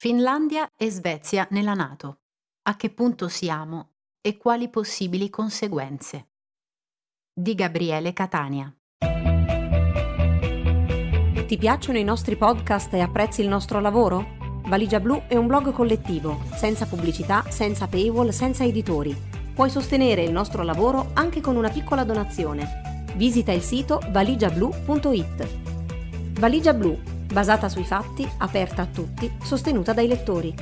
Finlandia e Svezia nella Nato. A che punto siamo e quali possibili conseguenze? Di Gabriele Catania. Ti piacciono i nostri podcast e apprezzi il nostro lavoro? Valigia Blu è un blog collettivo, senza pubblicità, senza paywall, senza editori. Puoi sostenere il nostro lavoro anche con una piccola donazione. Visita il sito valigiablu.it. Valigia Blu, basata sui fatti, aperta a tutti, sostenuta dai lettori.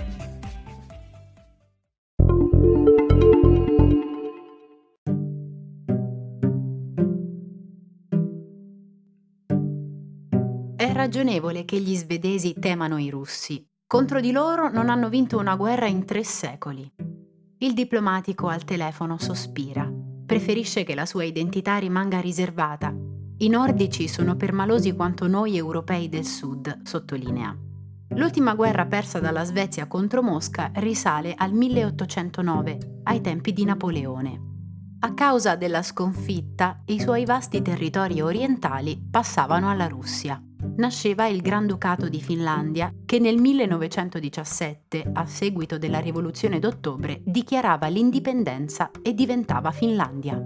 È ragionevole che gli svedesi temano i russi. Contro di loro non hanno vinto una guerra in tre secoli. Il diplomatico al telefono sospira. Preferisce che la sua identità rimanga riservata. I nordici sono permalosi quanto noi europei del sud, sottolinea. L'ultima guerra persa dalla Svezia contro Mosca risale al 1809, ai tempi di Napoleone. A causa della sconfitta, i suoi vasti territori orientali passavano alla Russia nasceva il Granducato di Finlandia che nel 1917, a seguito della Rivoluzione d'ottobre, dichiarava l'indipendenza e diventava Finlandia.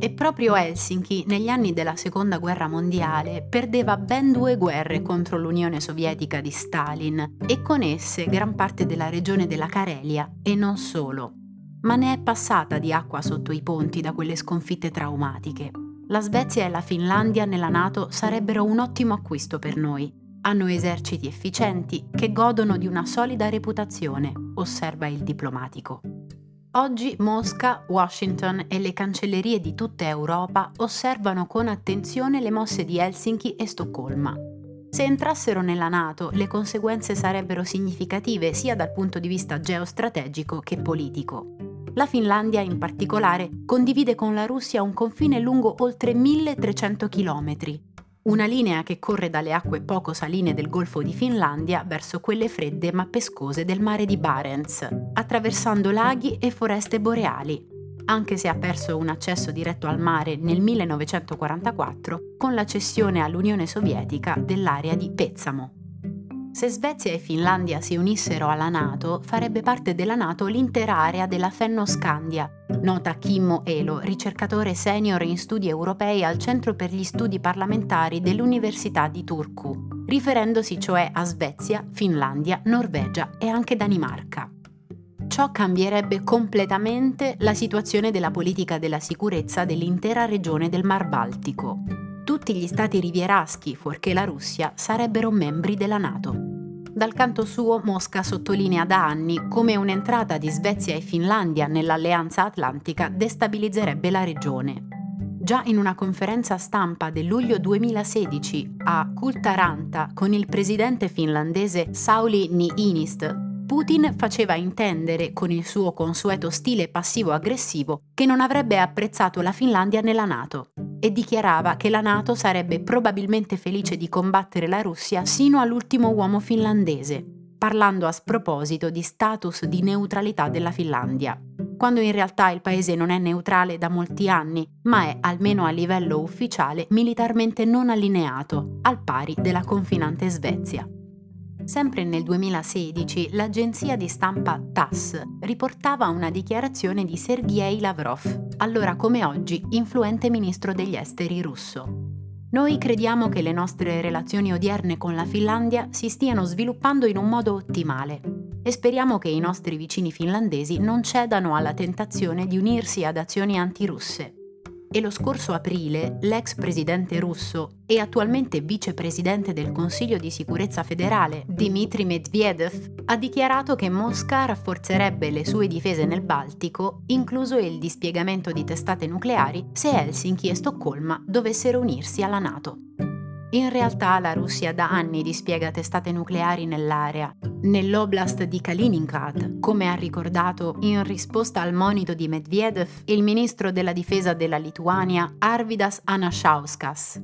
E proprio Helsinki, negli anni della Seconda Guerra Mondiale, perdeva ben due guerre contro l'Unione Sovietica di Stalin e con esse gran parte della regione della Carelia e non solo. Ma ne è passata di acqua sotto i ponti da quelle sconfitte traumatiche la Svezia e la Finlandia nella Nato sarebbero un ottimo acquisto per noi. Hanno eserciti efficienti che godono di una solida reputazione, osserva il diplomatico. Oggi Mosca, Washington e le cancellerie di tutta Europa osservano con attenzione le mosse di Helsinki e Stoccolma. Se entrassero nella Nato, le conseguenze sarebbero significative sia dal punto di vista geostrategico che politico. La Finlandia, in particolare, condivide con la Russia un confine lungo oltre 1300 km, una linea che corre dalle acque poco saline del Golfo di Finlandia verso quelle fredde ma pescose del mare di Barents, attraversando laghi e foreste boreali, anche se ha perso un accesso diretto al mare nel 1944 con la cessione all'Unione Sovietica dell'area di Petsamo. Se Svezia e Finlandia si unissero alla Nato, farebbe parte della Nato l'intera area della Fennoscandia, nota Kimmo Elo, ricercatore senior in studi europei al Centro per gli Studi Parlamentari dell'Università di Turku, riferendosi cioè a Svezia, Finlandia, Norvegia e anche Danimarca. Ciò cambierebbe completamente la situazione della politica della sicurezza dell'intera regione del Mar Baltico tutti gli stati rivieraschi, fuorché la Russia, sarebbero membri della Nato. Dal canto suo Mosca sottolinea da anni come un'entrata di Svezia e Finlandia nell'alleanza atlantica destabilizzerebbe la regione. Già in una conferenza stampa del luglio 2016 a Kultaranta con il presidente finlandese Sauli Niinistö, Putin faceva intendere con il suo consueto stile passivo-aggressivo che non avrebbe apprezzato la Finlandia nella Nato e dichiarava che la Nato sarebbe probabilmente felice di combattere la Russia sino all'ultimo uomo finlandese, parlando a sproposito di status di neutralità della Finlandia, quando in realtà il paese non è neutrale da molti anni, ma è, almeno a livello ufficiale, militarmente non allineato, al pari della confinante Svezia. Sempre nel 2016 l'agenzia di stampa TASS riportava una dichiarazione di Sergei Lavrov, allora come oggi influente ministro degli esteri russo. Noi crediamo che le nostre relazioni odierne con la Finlandia si stiano sviluppando in un modo ottimale e speriamo che i nostri vicini finlandesi non cedano alla tentazione di unirsi ad azioni antirusse e lo scorso aprile l'ex presidente russo e attualmente vicepresidente del Consiglio di sicurezza federale, Dmitry Medvedev, ha dichiarato che Mosca rafforzerebbe le sue difese nel Baltico, incluso il dispiegamento di testate nucleari, se Helsinki e Stoccolma dovessero unirsi alla Nato. In realtà la Russia da anni dispiega testate nucleari nell'area, nell'oblast di Kaliningrad, come ha ricordato in risposta al monito di Medvedev il ministro della difesa della Lituania Arvidas Anašauskas.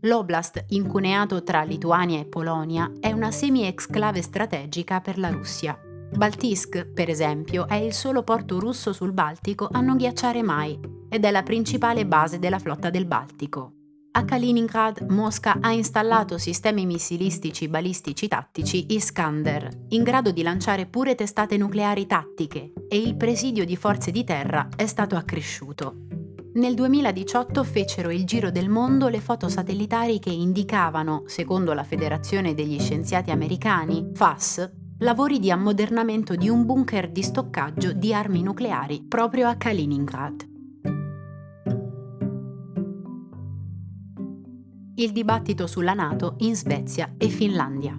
L'oblast, incuneato tra Lituania e Polonia, è una semi-exclave strategica per la Russia. Baltisk, per esempio, è il solo porto russo sul Baltico a non ghiacciare mai ed è la principale base della flotta del Baltico. A Kaliningrad, Mosca ha installato sistemi missilistici balistici tattici Iskander, in grado di lanciare pure testate nucleari tattiche, e il presidio di forze di terra è stato accresciuto. Nel 2018 fecero il giro del mondo le foto satellitari che indicavano, secondo la Federazione degli Scienziati Americani, FAS, lavori di ammodernamento di un bunker di stoccaggio di armi nucleari proprio a Kaliningrad. Il dibattito sulla Nato in Svezia e Finlandia.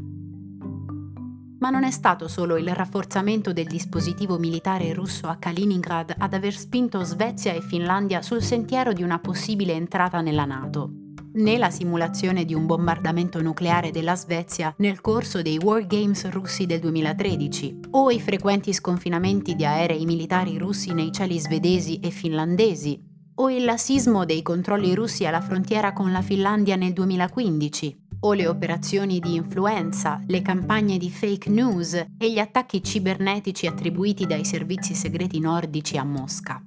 Ma non è stato solo il rafforzamento del dispositivo militare russo a Kaliningrad ad aver spinto Svezia e Finlandia sul sentiero di una possibile entrata nella Nato, né la simulazione di un bombardamento nucleare della Svezia nel corso dei War Games russi del 2013, o i frequenti sconfinamenti di aerei militari russi nei cieli svedesi e finlandesi, o il lassismo dei controlli russi alla frontiera con la Finlandia nel 2015, o le operazioni di influenza, le campagne di fake news e gli attacchi cibernetici attribuiti dai servizi segreti nordici a Mosca.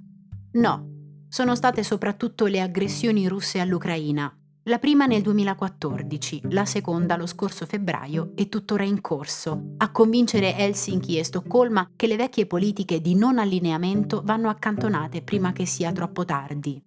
No, sono state soprattutto le aggressioni russe all'Ucraina, la prima nel 2014, la seconda lo scorso febbraio e tuttora in corso, a convincere Helsinki e Stoccolma che le vecchie politiche di non allineamento vanno accantonate prima che sia troppo tardi.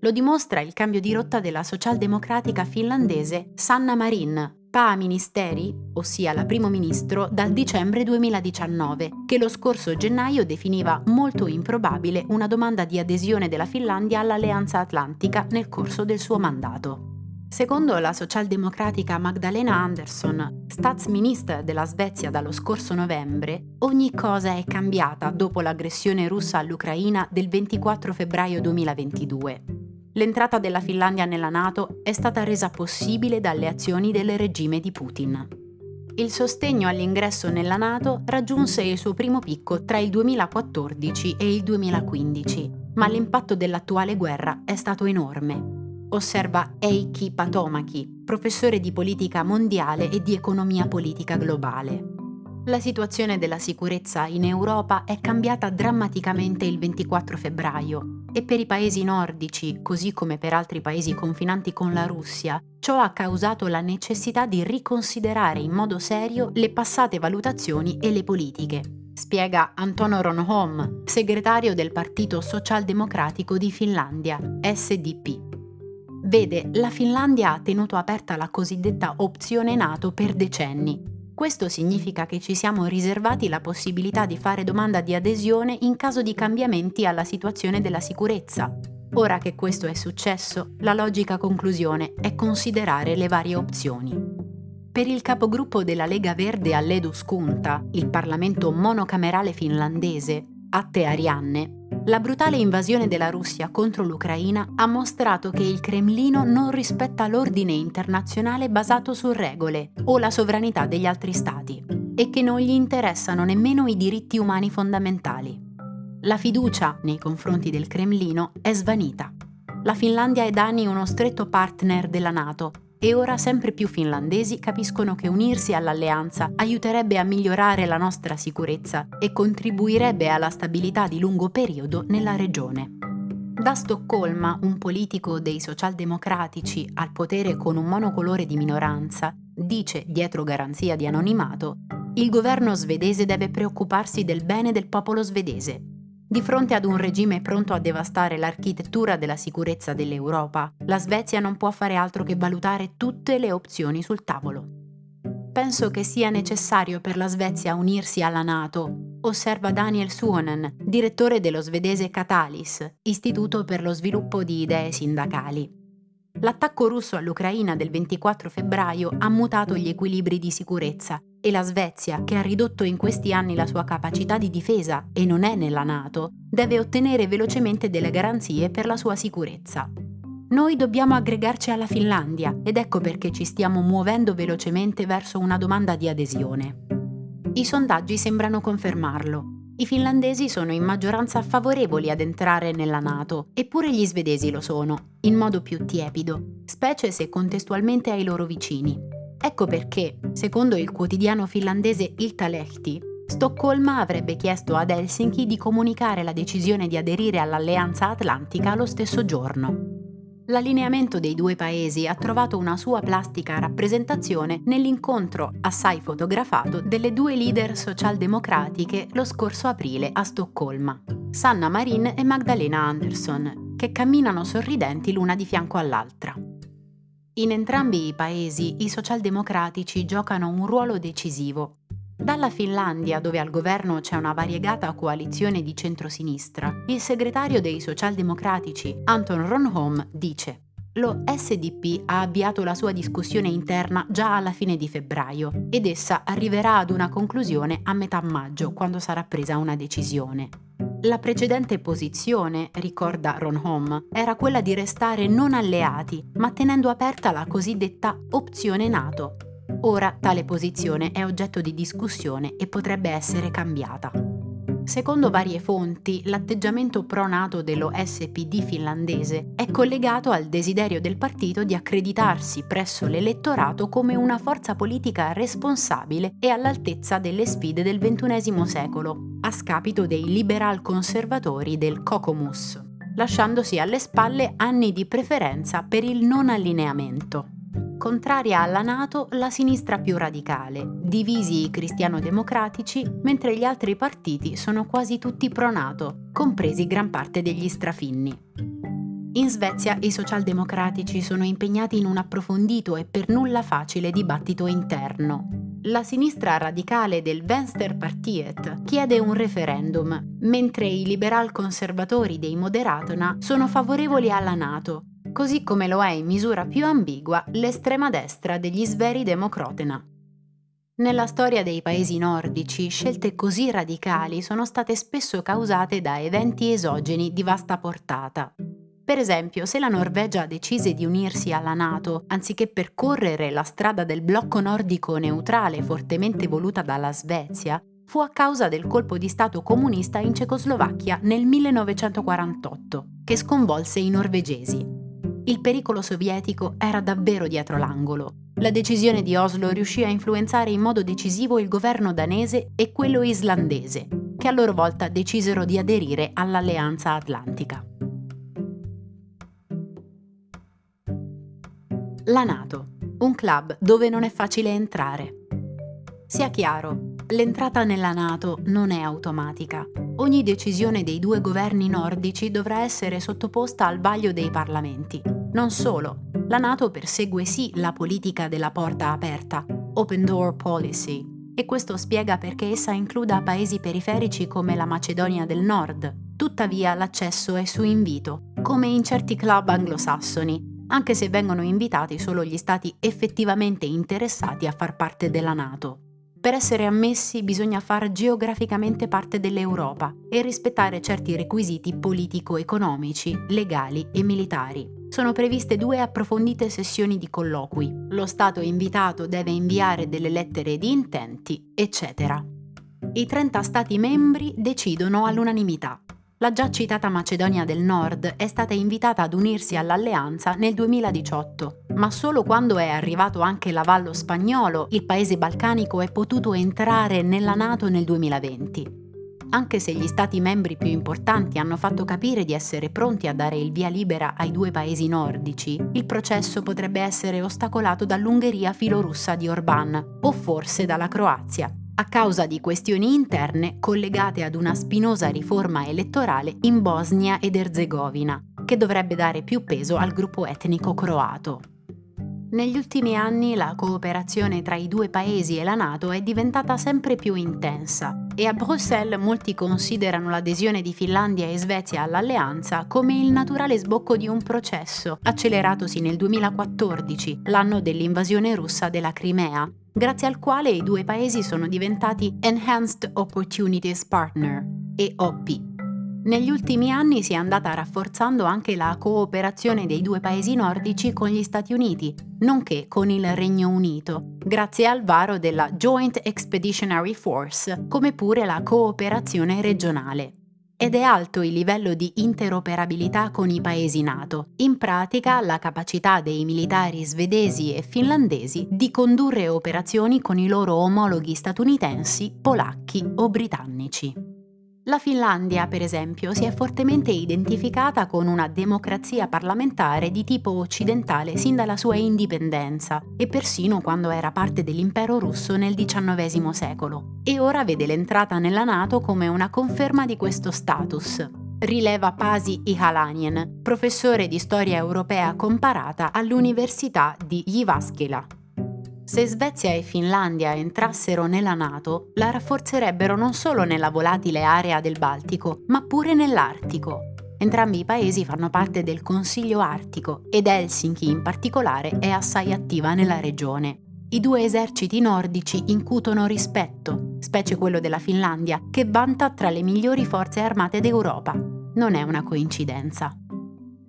Lo dimostra il cambio di rotta della socialdemocratica finlandese Sanna Marin, PA Ministeri, ossia la primo ministro, dal dicembre 2019, che lo scorso gennaio definiva molto improbabile una domanda di adesione della Finlandia all'Alleanza Atlantica nel corso del suo mandato. Secondo la socialdemocratica Magdalena Andersson, Statsminister della Svezia dallo scorso novembre, ogni cosa è cambiata dopo l'aggressione russa all'Ucraina del 24 febbraio 2022. L'entrata della Finlandia nella Nato è stata resa possibile dalle azioni del regime di Putin. Il sostegno all'ingresso nella Nato raggiunse il suo primo picco tra il 2014 e il 2015, ma l'impatto dell'attuale guerra è stato enorme osserva Eiki Patomaki, professore di politica mondiale e di economia politica globale. La situazione della sicurezza in Europa è cambiata drammaticamente il 24 febbraio e per i paesi nordici, così come per altri paesi confinanti con la Russia, ciò ha causato la necessità di riconsiderare in modo serio le passate valutazioni e le politiche, spiega Antono Ronholm, segretario del Partito Socialdemocratico di Finlandia, SDP. Vede, la Finlandia ha tenuto aperta la cosiddetta opzione NATO per decenni. Questo significa che ci siamo riservati la possibilità di fare domanda di adesione in caso di cambiamenti alla situazione della sicurezza. Ora che questo è successo, la logica conclusione è considerare le varie opzioni. Per il capogruppo della Lega Verde all'Eduskunta, il Parlamento monocamerale finlandese, Atte Arianne, la brutale invasione della Russia contro l'Ucraina ha mostrato che il Cremlino non rispetta l'ordine internazionale basato su regole o la sovranità degli altri stati e che non gli interessano nemmeno i diritti umani fondamentali. La fiducia nei confronti del Cremlino è svanita. La Finlandia è da anni uno stretto partner della Nato e ora sempre più finlandesi capiscono che unirsi all'alleanza aiuterebbe a migliorare la nostra sicurezza e contribuirebbe alla stabilità di lungo periodo nella regione. Da Stoccolma, un politico dei socialdemocratici al potere con un monocolore di minoranza dice, dietro garanzia di anonimato, il governo svedese deve preoccuparsi del bene del popolo svedese di fronte ad un regime pronto a devastare l'architettura della sicurezza dell'Europa, la Svezia non può fare altro che valutare tutte le opzioni sul tavolo. Penso che sia necessario per la Svezia unirsi alla Nato, osserva Daniel Suonen, direttore dello svedese Catalis, Istituto per lo sviluppo di idee sindacali. L'attacco russo all'Ucraina del 24 febbraio ha mutato gli equilibri di sicurezza e la Svezia, che ha ridotto in questi anni la sua capacità di difesa e non è nella Nato, deve ottenere velocemente delle garanzie per la sua sicurezza. Noi dobbiamo aggregarci alla Finlandia ed ecco perché ci stiamo muovendo velocemente verso una domanda di adesione. I sondaggi sembrano confermarlo. I finlandesi sono in maggioranza favorevoli ad entrare nella Nato, eppure gli svedesi lo sono, in modo più tiepido, specie se contestualmente ai loro vicini. Ecco perché, secondo il quotidiano finlandese Iltalehti, Stoccolma avrebbe chiesto ad Helsinki di comunicare la decisione di aderire all'Alleanza Atlantica lo stesso giorno. L'allineamento dei due paesi ha trovato una sua plastica rappresentazione nell'incontro assai fotografato delle due leader socialdemocratiche lo scorso aprile a Stoccolma, Sanna Marin e Magdalena Andersson, che camminano sorridenti l'una di fianco all'altra. In entrambi i paesi i socialdemocratici giocano un ruolo decisivo dalla Finlandia, dove al governo c'è una variegata coalizione di centrosinistra, il segretario dei socialdemocratici, Anton Ronholm, dice lo SDP ha avviato la sua discussione interna già alla fine di febbraio ed essa arriverà ad una conclusione a metà maggio, quando sarà presa una decisione. La precedente posizione, ricorda Ronholm, era quella di restare non alleati, ma tenendo aperta la cosiddetta opzione NATO, Ora tale posizione è oggetto di discussione e potrebbe essere cambiata. Secondo varie fonti, l'atteggiamento pro-NATO dello SPD finlandese è collegato al desiderio del partito di accreditarsi presso l'elettorato come una forza politica responsabile e all'altezza delle sfide del XXI secolo, a scapito dei liberal conservatori del Cocomus, lasciandosi alle spalle anni di preferenza per il non allineamento contraria alla Nato la sinistra più radicale, divisi i cristiano-democratici, mentre gli altri partiti sono quasi tutti pro-Nato, compresi gran parte degli strafinni. In Svezia i socialdemocratici sono impegnati in un approfondito e per nulla facile dibattito interno. La sinistra radicale del Venstrepartiet chiede un referendum, mentre i liberal conservatori dei Moderatona sono favorevoli alla Nato così come lo è in misura più ambigua l'estrema destra degli sveri democrotena. Nella storia dei paesi nordici, scelte così radicali sono state spesso causate da eventi esogeni di vasta portata. Per esempio, se la Norvegia decise di unirsi alla Nato, anziché percorrere la strada del blocco nordico neutrale fortemente voluta dalla Svezia, fu a causa del colpo di Stato comunista in Cecoslovacchia nel 1948, che sconvolse i norvegesi. Il pericolo sovietico era davvero dietro l'angolo. La decisione di Oslo riuscì a influenzare in modo decisivo il governo danese e quello islandese, che a loro volta decisero di aderire all'Alleanza Atlantica. La Nato, un club dove non è facile entrare. Sia chiaro, l'entrata nella Nato non è automatica. Ogni decisione dei due governi nordici dovrà essere sottoposta al vaglio dei parlamenti. Non solo, la Nato persegue sì la politica della porta aperta, Open Door Policy, e questo spiega perché essa includa paesi periferici come la Macedonia del Nord. Tuttavia l'accesso è su invito, come in certi club anglosassoni, anche se vengono invitati solo gli stati effettivamente interessati a far parte della Nato. Per essere ammessi bisogna far geograficamente parte dell'Europa e rispettare certi requisiti politico-economici, legali e militari. Sono previste due approfondite sessioni di colloqui. Lo Stato invitato deve inviare delle lettere di intenti, eccetera. I 30 Stati membri decidono all'unanimità. La già citata Macedonia del Nord è stata invitata ad unirsi all'alleanza nel 2018, ma solo quando è arrivato anche l'avallo spagnolo il paese balcanico è potuto entrare nella Nato nel 2020. Anche se gli stati membri più importanti hanno fatto capire di essere pronti a dare il via libera ai due paesi nordici, il processo potrebbe essere ostacolato dall'Ungheria filorussa di Orbán o forse dalla Croazia, a causa di questioni interne collegate ad una spinosa riforma elettorale in Bosnia ed Erzegovina, che dovrebbe dare più peso al gruppo etnico croato. Negli ultimi anni la cooperazione tra i due paesi e la Nato è diventata sempre più intensa e a Bruxelles molti considerano l'adesione di Finlandia e Svezia all'alleanza come il naturale sbocco di un processo acceleratosi nel 2014, l'anno dell'invasione russa della Crimea, grazie al quale i due paesi sono diventati Enhanced Opportunities Partner, EOP. Negli ultimi anni si è andata rafforzando anche la cooperazione dei due paesi nordici con gli Stati Uniti, nonché con il Regno Unito, grazie al varo della Joint Expeditionary Force, come pure la cooperazione regionale ed è alto il livello di interoperabilità con i paesi NATO. In pratica, la capacità dei militari svedesi e finlandesi di condurre operazioni con i loro omologhi statunitensi, polacchi o britannici. La Finlandia, per esempio, si è fortemente identificata con una democrazia parlamentare di tipo occidentale sin dalla sua indipendenza e persino quando era parte dell'impero russo nel XIX secolo, e ora vede l'entrata nella Nato come una conferma di questo status. Rileva Pasi Ihalainen, professore di storia europea comparata all'Università di Jyväskylä. Se Svezia e Finlandia entrassero nella Nato, la rafforzerebbero non solo nella volatile area del Baltico, ma pure nell'Artico. Entrambi i paesi fanno parte del Consiglio Artico ed Helsinki in particolare è assai attiva nella regione. I due eserciti nordici incutono rispetto, specie quello della Finlandia, che vanta tra le migliori forze armate d'Europa. Non è una coincidenza.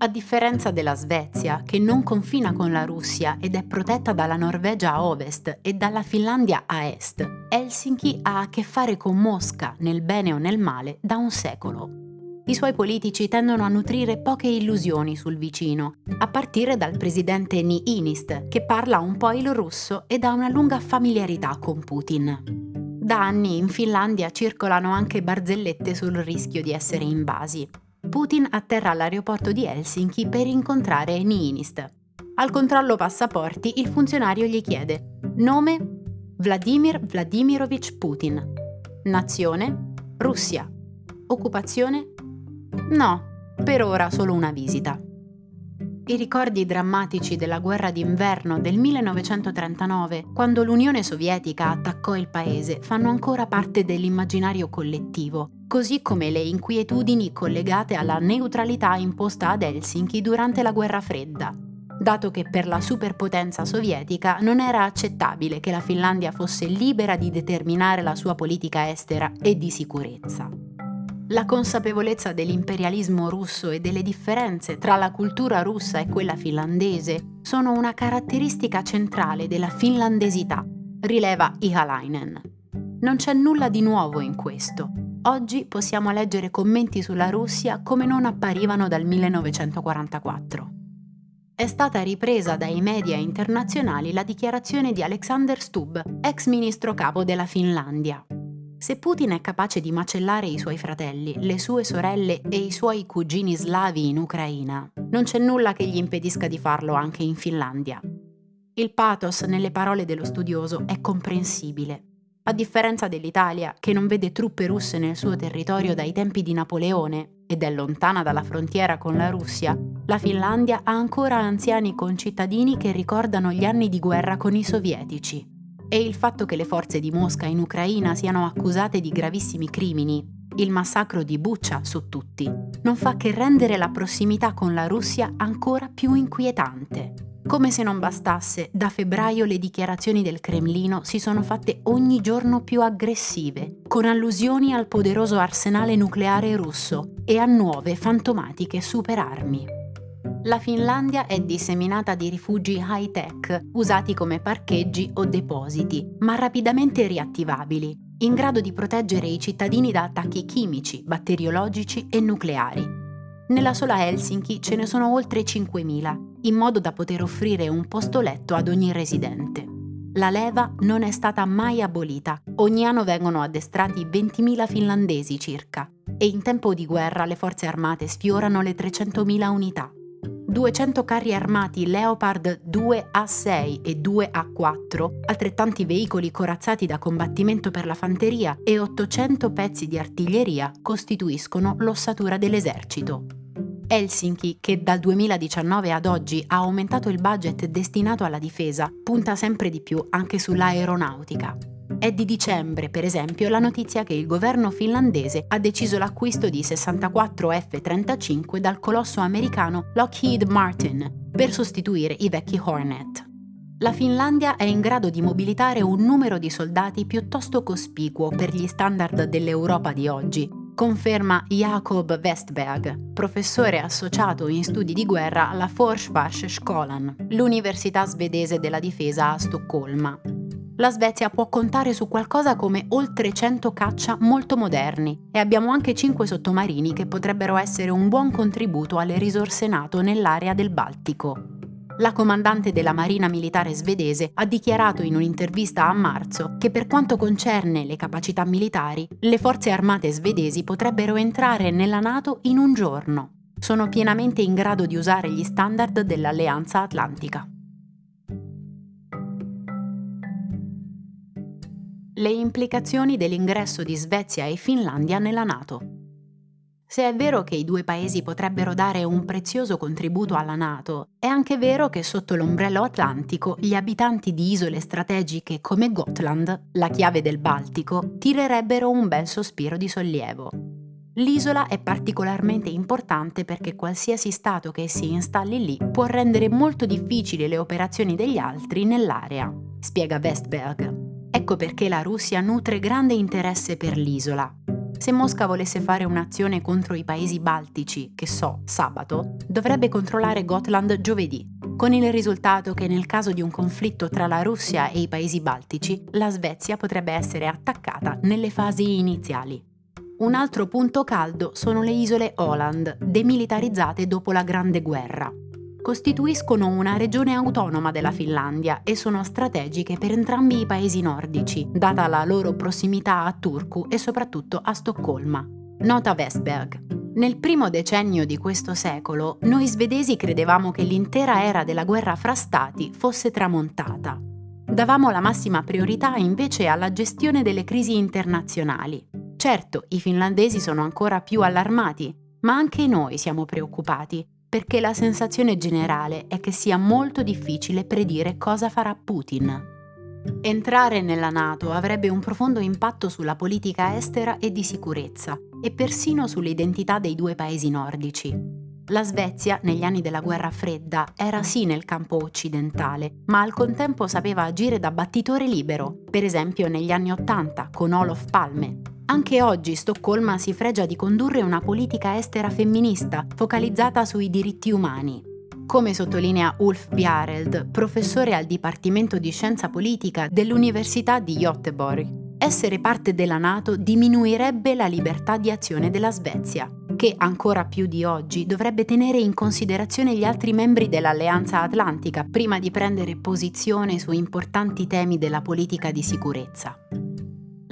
A differenza della Svezia, che non confina con la Russia ed è protetta dalla Norvegia a ovest e dalla Finlandia a est, Helsinki ha a che fare con Mosca, nel bene o nel male, da un secolo. I suoi politici tendono a nutrire poche illusioni sul vicino, a partire dal presidente Niinist, che parla un po' il russo ed ha una lunga familiarità con Putin. Da anni in Finlandia circolano anche barzellette sul rischio di essere invasi. Putin atterra all'aeroporto di Helsinki per incontrare Niinist. Al controllo passaporti il funzionario gli chiede nome? Vladimir Vladimirovich Putin, nazione? Russia, occupazione? No, per ora solo una visita. I ricordi drammatici della guerra d'inverno del 1939, quando l'Unione Sovietica attaccò il paese, fanno ancora parte dell'immaginario collettivo, così come le inquietudini collegate alla neutralità imposta ad Helsinki durante la guerra fredda, dato che per la superpotenza sovietica non era accettabile che la Finlandia fosse libera di determinare la sua politica estera e di sicurezza. La consapevolezza dell'imperialismo russo e delle differenze tra la cultura russa e quella finlandese sono una caratteristica centrale della finlandesità, rileva Ihalainen. Non c'è nulla di nuovo in questo. Oggi possiamo leggere commenti sulla Russia come non apparivano dal 1944. È stata ripresa dai media internazionali la dichiarazione di Alexander Stubb, ex ministro capo della Finlandia. Se Putin è capace di macellare i suoi fratelli, le sue sorelle e i suoi cugini slavi in Ucraina, non c'è nulla che gli impedisca di farlo anche in Finlandia. Il pathos nelle parole dello studioso è comprensibile. A differenza dell'Italia, che non vede truppe russe nel suo territorio dai tempi di Napoleone ed è lontana dalla frontiera con la Russia, la Finlandia ha ancora anziani concittadini che ricordano gli anni di guerra con i sovietici e il fatto che le forze di Mosca in Ucraina siano accusate di gravissimi crimini, il massacro di Bucha su tutti, non fa che rendere la prossimità con la Russia ancora più inquietante. Come se non bastasse, da febbraio le dichiarazioni del Cremlino si sono fatte ogni giorno più aggressive, con allusioni al poderoso arsenale nucleare russo e a nuove fantomatiche superarmi. La Finlandia è disseminata di rifugi high-tech, usati come parcheggi o depositi, ma rapidamente riattivabili, in grado di proteggere i cittadini da attacchi chimici, batteriologici e nucleari. Nella sola Helsinki ce ne sono oltre 5.000, in modo da poter offrire un posto letto ad ogni residente. La leva non è stata mai abolita. Ogni anno vengono addestrati 20.000 finlandesi circa e in tempo di guerra le forze armate sfiorano le 300.000 unità. 200 carri armati Leopard 2A6 e 2A4, altrettanti veicoli corazzati da combattimento per la fanteria e 800 pezzi di artiglieria costituiscono l'ossatura dell'esercito. Helsinki, che dal 2019 ad oggi ha aumentato il budget destinato alla difesa, punta sempre di più anche sull'aeronautica. È di dicembre, per esempio, la notizia che il governo finlandese ha deciso l'acquisto di 64 F-35 dal colosso americano Lockheed Martin per sostituire i vecchi Hornet. La Finlandia è in grado di mobilitare un numero di soldati piuttosto cospicuo per gli standard dell'Europa di oggi, conferma Jakob Westberg, professore associato in studi di guerra alla Forsvarsskolan, l'università svedese della difesa a Stoccolma la Svezia può contare su qualcosa come oltre 100 caccia molto moderni e abbiamo anche 5 sottomarini che potrebbero essere un buon contributo alle risorse NATO nell'area del Baltico. La comandante della Marina Militare svedese ha dichiarato in un'intervista a marzo che per quanto concerne le capacità militari, le forze armate svedesi potrebbero entrare nella Nato in un giorno. Sono pienamente in grado di usare gli standard dell'Alleanza Atlantica. Le implicazioni dell'ingresso di Svezia e Finlandia nella Nato. Se è vero che i due paesi potrebbero dare un prezioso contributo alla Nato, è anche vero che sotto l'ombrello atlantico gli abitanti di isole strategiche come Gotland, la chiave del Baltico, tirerebbero un bel sospiro di sollievo. L'isola è particolarmente importante perché qualsiasi Stato che si installi lì può rendere molto difficili le operazioni degli altri nell'area, spiega Westberg. Ecco perché la Russia nutre grande interesse per l'isola, se Mosca volesse fare un'azione contro i paesi baltici, che so, sabato, dovrebbe controllare Gotland giovedì, con il risultato che nel caso di un conflitto tra la Russia e i paesi baltici, la Svezia potrebbe essere attaccata nelle fasi iniziali. Un altro punto caldo sono le isole Åland, demilitarizzate dopo la Grande Guerra costituiscono una regione autonoma della Finlandia e sono strategiche per entrambi i paesi nordici, data la loro prossimità a Turku e soprattutto a Stoccolma. Nota Westberg. Nel primo decennio di questo secolo, noi svedesi credevamo che l'intera era della guerra fra stati fosse tramontata. Davamo la massima priorità invece alla gestione delle crisi internazionali. Certo, i finlandesi sono ancora più allarmati, ma anche noi siamo preoccupati perché la sensazione generale è che sia molto difficile predire cosa farà Putin. Entrare nella Nato avrebbe un profondo impatto sulla politica estera e di sicurezza e persino sull'identità dei due paesi nordici. La Svezia, negli anni della guerra fredda, era sì nel campo occidentale, ma al contempo sapeva agire da battitore libero, per esempio negli anni Ottanta con Olof Palme, anche oggi Stoccolma si fregia di condurre una politica estera femminista focalizzata sui diritti umani. Come sottolinea Ulf Bjareld, professore al Dipartimento di Scienza Politica dell'Università di Göteborg, essere parte della Nato diminuirebbe la libertà di azione della Svezia, che ancora più di oggi dovrebbe tenere in considerazione gli altri membri dell'Alleanza Atlantica prima di prendere posizione su importanti temi della politica di sicurezza.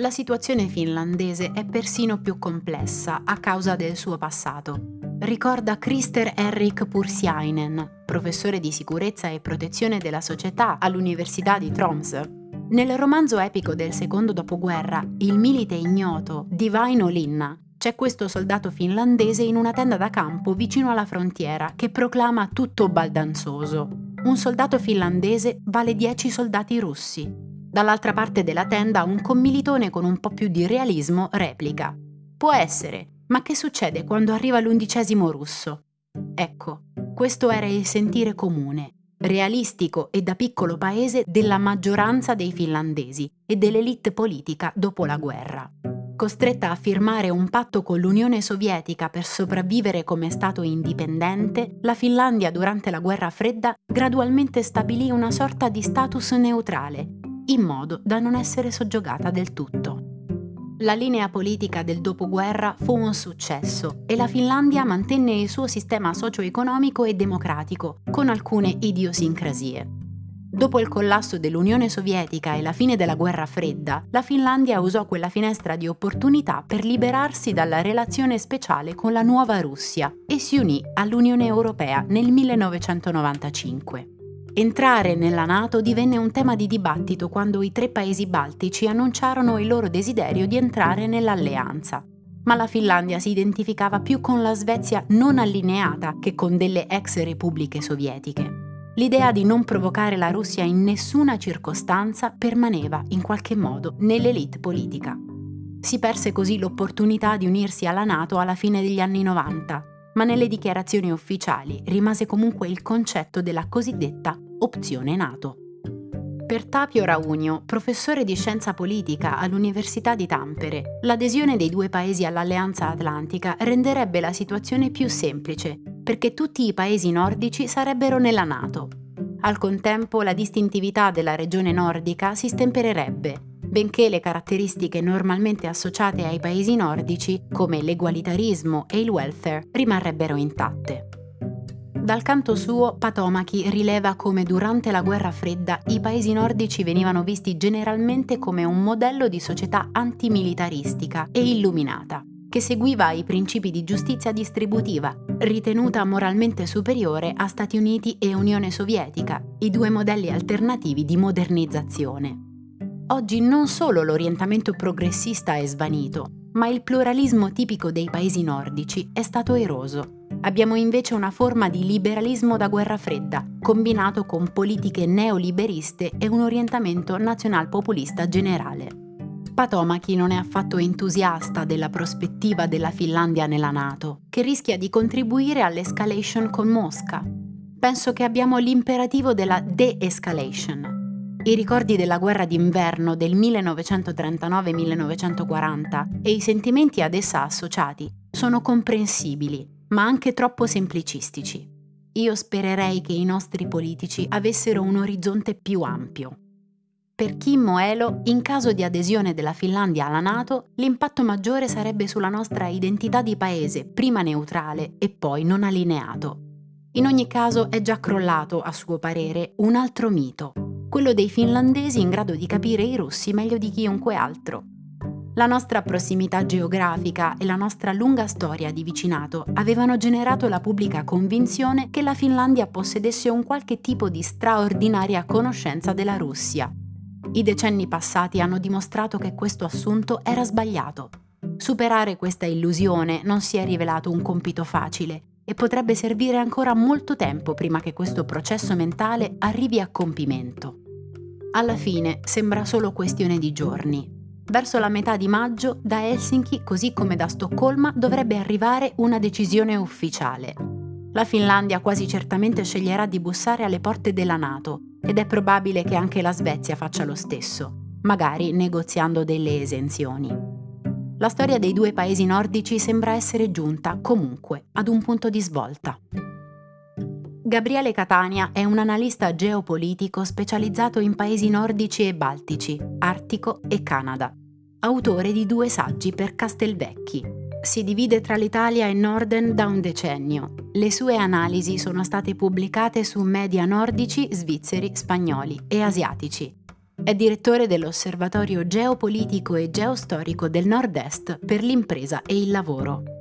La situazione finlandese è persino più complessa a causa del suo passato. Ricorda Christer Henrik Pursiainen, professore di sicurezza e protezione della società all'Università di Tromsø. Nel romanzo epico del secondo dopoguerra, Il milite ignoto di Vaino Linna, c'è questo soldato finlandese in una tenda da campo vicino alla frontiera che proclama tutto baldanzoso. Un soldato finlandese vale 10 soldati russi. Dall'altra parte della tenda un commilitone con un po' più di realismo replica. Può essere, ma che succede quando arriva l'undicesimo russo? Ecco, questo era il sentire comune, realistico e da piccolo paese della maggioranza dei finlandesi e dell'elite politica dopo la guerra. Costretta a firmare un patto con l'Unione Sovietica per sopravvivere come Stato indipendente, la Finlandia durante la guerra fredda gradualmente stabilì una sorta di status neutrale in modo da non essere soggiogata del tutto. La linea politica del dopoguerra fu un successo e la Finlandia mantenne il suo sistema socio-economico e democratico, con alcune idiosincrasie. Dopo il collasso dell'Unione Sovietica e la fine della guerra fredda, la Finlandia usò quella finestra di opportunità per liberarsi dalla relazione speciale con la nuova Russia e si unì all'Unione Europea nel 1995. Entrare nella Nato divenne un tema di dibattito quando i tre paesi baltici annunciarono il loro desiderio di entrare nell'alleanza. Ma la Finlandia si identificava più con la Svezia non allineata che con delle ex repubbliche sovietiche. L'idea di non provocare la Russia in nessuna circostanza permaneva in qualche modo nell'elite politica. Si perse così l'opportunità di unirsi alla Nato alla fine degli anni 90 ma nelle dichiarazioni ufficiali rimase comunque il concetto della cosiddetta opzione NATO. Per Tapio Raunio, professore di scienza politica all'Università di Tampere, l'adesione dei due paesi all'Alleanza Atlantica renderebbe la situazione più semplice, perché tutti i paesi nordici sarebbero nella NATO. Al contempo la distintività della regione nordica si stempererebbe benché le caratteristiche normalmente associate ai paesi nordici, come l'egualitarismo e il welfare, rimarrebbero intatte. Dal canto suo, Patomachi rileva come durante la guerra fredda i paesi nordici venivano visti generalmente come un modello di società antimilitaristica e illuminata, che seguiva i principi di giustizia distributiva, ritenuta moralmente superiore a Stati Uniti e Unione Sovietica, i due modelli alternativi di modernizzazione. Oggi non solo l'orientamento progressista è svanito, ma il pluralismo tipico dei paesi nordici è stato eroso Abbiamo invece una forma di liberalismo da guerra fredda, combinato con politiche neoliberiste e un orientamento nazionalpopulista generale. Patomachi non è affatto entusiasta della prospettiva della Finlandia nella Nato, che rischia di contribuire all'escalation con Mosca. Penso che abbiamo l'imperativo della de-escalation, i ricordi della guerra d'inverno del 1939-1940 e i sentimenti ad essa associati sono comprensibili, ma anche troppo semplicistici. Io spererei che i nostri politici avessero un orizzonte più ampio. Per Kim Moelo, in caso di adesione della Finlandia alla Nato, l'impatto maggiore sarebbe sulla nostra identità di paese, prima neutrale e poi non allineato. In ogni caso è già crollato, a suo parere, un altro mito, quello dei finlandesi in grado di capire i russi meglio di chiunque altro. La nostra prossimità geografica e la nostra lunga storia di vicinato avevano generato la pubblica convinzione che la Finlandia possedesse un qualche tipo di straordinaria conoscenza della Russia. I decenni passati hanno dimostrato che questo assunto era sbagliato. Superare questa illusione non si è rivelato un compito facile e potrebbe servire ancora molto tempo prima che questo processo mentale arrivi a compimento. Alla fine sembra solo questione di giorni. Verso la metà di maggio, da Helsinki, così come da Stoccolma, dovrebbe arrivare una decisione ufficiale. La Finlandia quasi certamente sceglierà di bussare alle porte della Nato ed è probabile che anche la Svezia faccia lo stesso, magari negoziando delle esenzioni. La storia dei due paesi nordici sembra essere giunta, comunque, ad un punto di svolta. Gabriele Catania è un analista geopolitico specializzato in paesi nordici e baltici, Artico e Canada autore di due saggi per Castelvecchi. Si divide tra l'Italia e Norden da un decennio. Le sue analisi sono state pubblicate su media nordici, svizzeri, spagnoli e asiatici. È direttore dell'Osservatorio geopolitico e geostorico del Nord-Est per l'impresa e il lavoro.